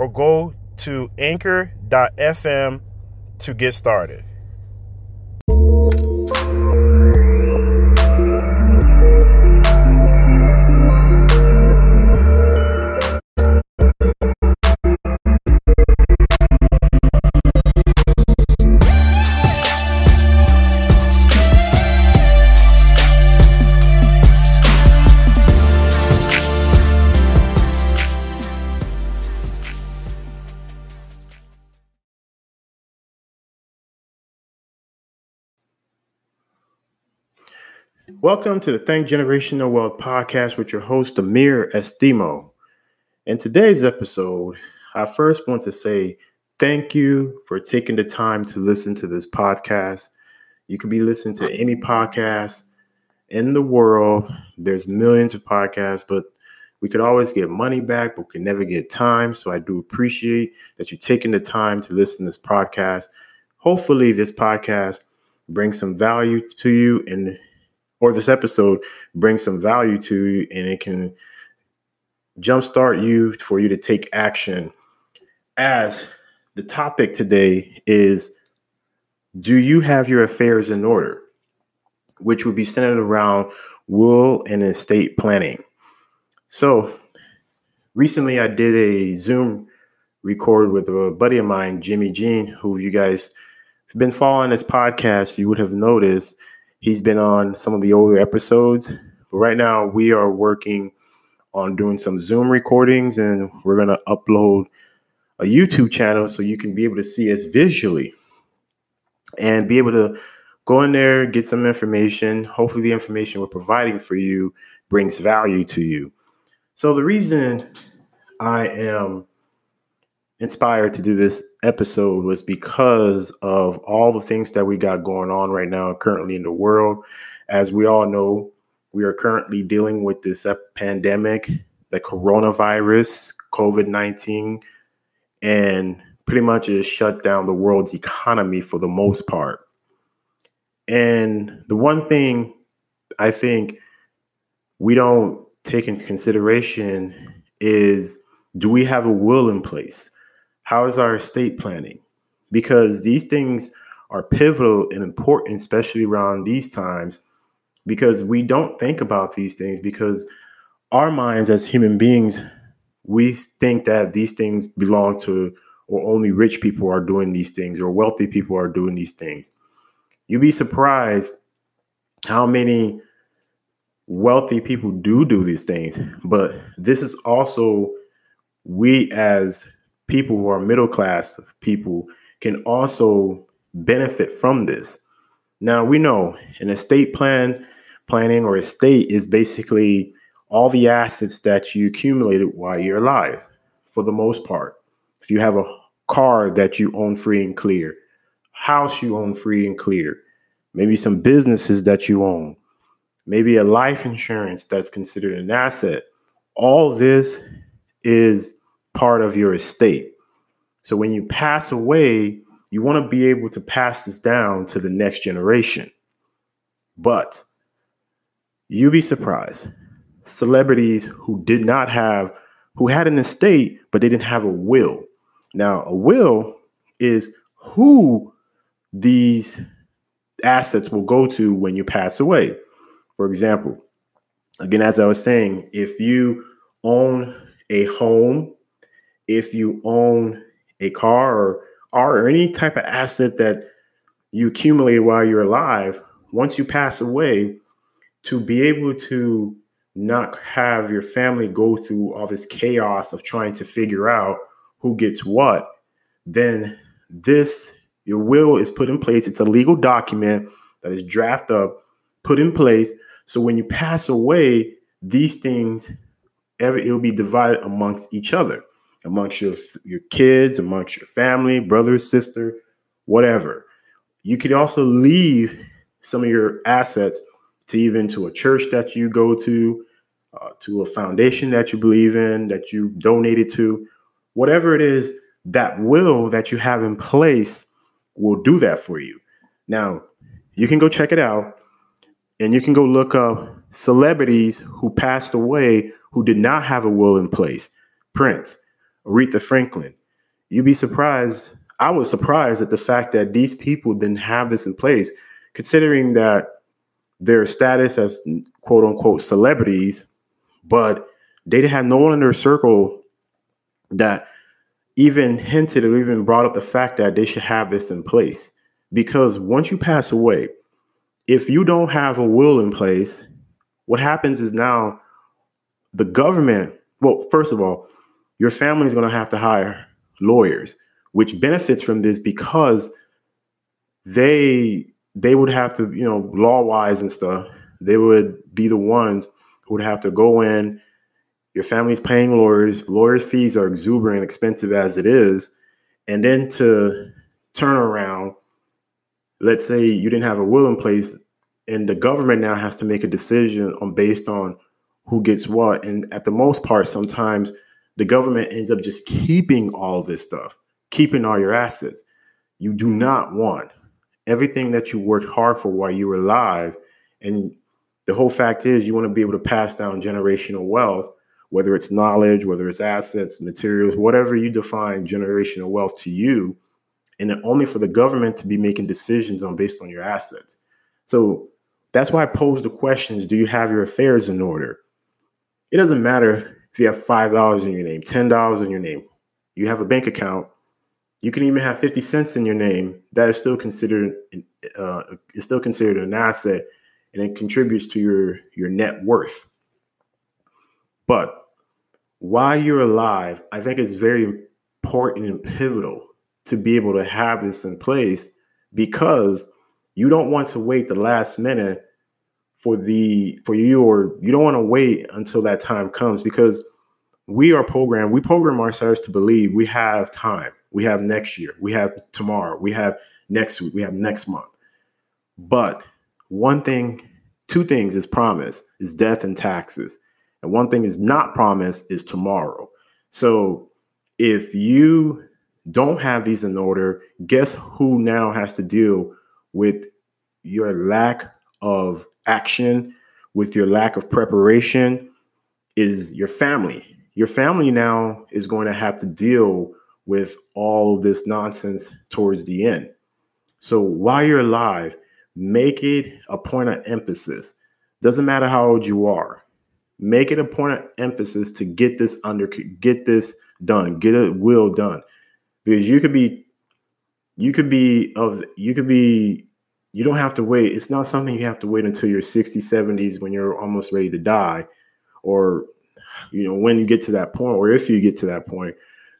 or go to anchor.fm to get started. Welcome to the Think Generational Wealth podcast with your host, Amir Estimo. In today's episode, I first want to say thank you for taking the time to listen to this podcast. You could be listening to any podcast in the world. There's millions of podcasts, but we could always get money back, but we can never get time. So I do appreciate that you're taking the time to listen to this podcast. Hopefully, this podcast brings some value to you and or this episode brings some value to you and it can jumpstart you for you to take action. As the topic today is Do you have your affairs in order? Which would be centered around will and estate planning. So, recently I did a Zoom record with a buddy of mine, Jimmy Jean, who you guys have been following this podcast, you would have noticed He's been on some of the older episodes, but right now we are working on doing some Zoom recordings and we're going to upload a YouTube channel so you can be able to see us visually and be able to go in there, get some information. Hopefully, the information we're providing for you brings value to you. So, the reason I am inspired to do this episode was because of all the things that we got going on right now currently in the world. As we all know, we are currently dealing with this pandemic, the coronavirus, COVID 19, and pretty much has shut down the world's economy for the most part. And the one thing I think we don't take into consideration is do we have a will in place? How is our estate planning? Because these things are pivotal and important, especially around these times, because we don't think about these things because our minds as human beings, we think that these things belong to or only rich people are doing these things or wealthy people are doing these things. You'd be surprised how many wealthy people do do these things, but this is also we as people who are middle class people can also benefit from this. Now we know an estate plan planning or estate is basically all the assets that you accumulated while you're alive for the most part. If you have a car that you own free and clear, house you own free and clear, maybe some businesses that you own, maybe a life insurance that's considered an asset. All this is part of your estate. So when you pass away, you want to be able to pass this down to the next generation. But you'd be surprised. Celebrities who did not have, who had an estate, but they didn't have a will. Now, a will is who these assets will go to when you pass away. For example, again, as I was saying, if you own a home if you own a car or, or any type of asset that you accumulated while you're alive, once you pass away, to be able to not have your family go through all this chaos of trying to figure out who gets what, then this, your will is put in place. It's a legal document that is drafted up, put in place. So when you pass away, these things, every, it will be divided amongst each other. Amongst your your kids, amongst your family, brother, sister, whatever. You could also leave some of your assets to even to a church that you go to, uh, to a foundation that you believe in, that you donated to, whatever it is, that will that you have in place will do that for you. Now, you can go check it out and you can go look up celebrities who passed away who did not have a will in place. Prince, Aretha Franklin. You'd be surprised. I was surprised at the fact that these people didn't have this in place, considering that their status as quote unquote celebrities, but they had no one in their circle that even hinted or even brought up the fact that they should have this in place. Because once you pass away, if you don't have a will in place, what happens is now the government, well, first of all, your family is going to have to hire lawyers, which benefits from this because they they would have to, you know, law wise and stuff, they would be the ones who would have to go in. Your family's paying lawyers. Lawyers' fees are exuberant, expensive as it is. And then to turn around, let's say you didn't have a will in place, and the government now has to make a decision on based on who gets what. And at the most part, sometimes the government ends up just keeping all this stuff, keeping all your assets. You do not want everything that you worked hard for while you were alive. And the whole fact is, you want to be able to pass down generational wealth, whether it's knowledge, whether it's assets, materials, whatever you define generational wealth to you, and only for the government to be making decisions on based on your assets. So that's why I pose the questions do you have your affairs in order? It doesn't matter if you have $5 in your name, $10 in your name, you have a bank account, you can even have 50 cents in your name. That is still considered uh, is still considered an asset, and it contributes to your your net worth. But while you're alive, I think it's very important and pivotal to be able to have this in place because you don't want to wait the last minute for the for you or you don't want to wait until that time comes because we are programmed we program ourselves to believe we have time. We have next year we have tomorrow we have next week we have next month. But one thing two things is promised is death and taxes. And one thing is not promised is tomorrow. So if you don't have these in order guess who now has to deal with your lack of action, with your lack of preparation, is your family. Your family now is going to have to deal with all of this nonsense towards the end. So while you're alive, make it a point of emphasis. Doesn't matter how old you are. Make it a point of emphasis to get this under get this done, get a will done. Because you could be you could be of you could be you don't have to wait. It's not something you have to wait until your 60s, 70s when you're almost ready to die, or you know when you get to that point, or if you get to that point,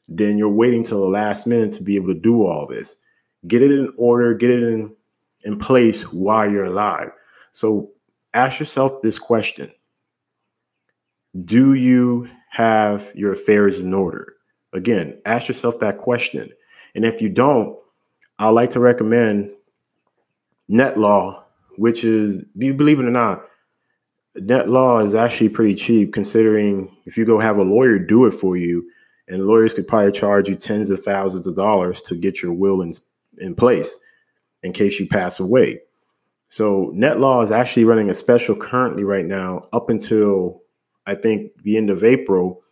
then you're waiting till the last minute to be able to do all this. Get it in order, get it in in place while you're alive. So ask yourself this question: Do you have your affairs in order? Again, ask yourself that question. And if you don't, I'd like to recommend net law, which is, believe it or not, net law is actually pretty cheap considering if you go have a lawyer do it for you, and lawyers could probably charge you tens of thousands of dollars to get your will in, in place in case you pass away. So net law is actually running a special currently right now up until I think the end of April,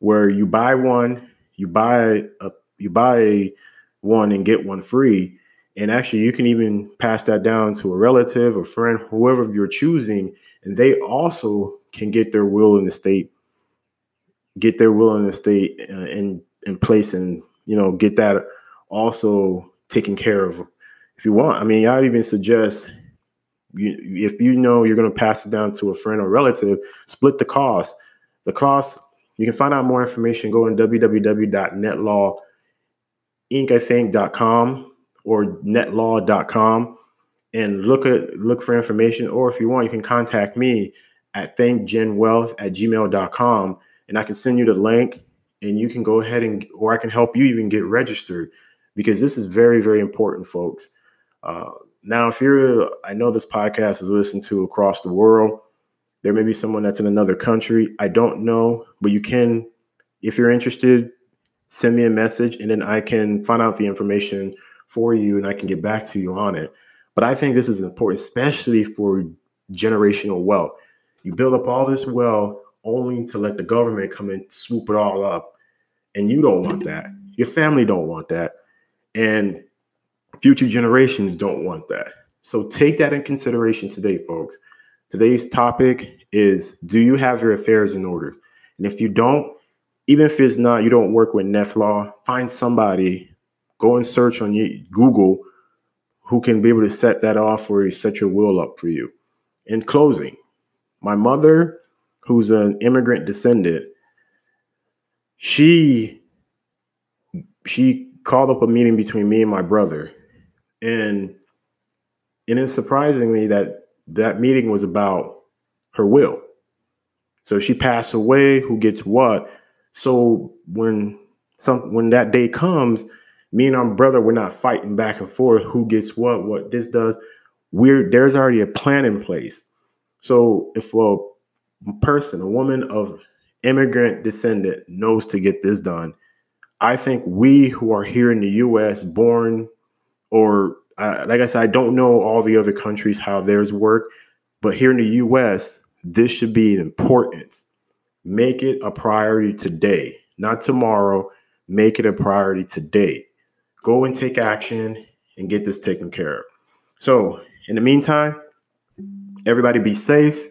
where you buy one, you buy a you buy one and get one free, and actually, you can even pass that down to a relative, a friend, whoever you're choosing, and they also can get their will in the state, get their will in the state uh, in in place, and you know get that also taken care of if you want. I mean, I even suggest you, if you know you're going to pass it down to a friend or relative, split the cost. The cost you can find out more information. Go on www.netlawinc.com or netlaw.com and look at look for information. Or if you want, you can contact me at thinkgenwealth at gmail.com and I can send you the link and you can go ahead and, or I can help you even get registered because this is very, very important, folks. Uh, now, if you're, I know this podcast is listened to across the world. There may be someone that's in another country. I don't know, but you can, if you're interested, send me a message and then I can find out the information for you and I can get back to you on it. But I think this is important, especially for generational wealth. You build up all this wealth only to let the government come and swoop it all up. And you don't want that. Your family don't want that. And future generations don't want that. So take that in consideration today, folks. Today's topic is do you have your affairs in order? And if you don't, even if it's not, you don't work with net law, find somebody, go and search on Google who can be able to set that off or set your will up for you. In closing, my mother, who's an immigrant descendant, she she called up a meeting between me and my brother, and and it's surprising me that that meeting was about her will. So she passed away. Who gets what? So when some when that day comes, me and our brother we're not fighting back and forth who gets what, what this does. We're there's already a plan in place. So if a person, a woman of immigrant descendant knows to get this done, I think we who are here in the U.S. born or uh, like I said, I don't know all the other countries how theirs work, but here in the U.S., this should be an importance Make it a priority today, not tomorrow. Make it a priority today. Go and take action and get this taken care of. So, in the meantime, everybody be safe.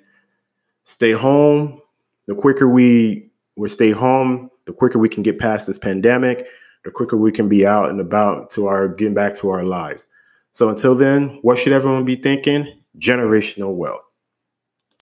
Stay home. The quicker we we stay home, the quicker we can get past this pandemic, the quicker we can be out and about to our getting back to our lives. So until then, what should everyone be thinking? Generational wealth.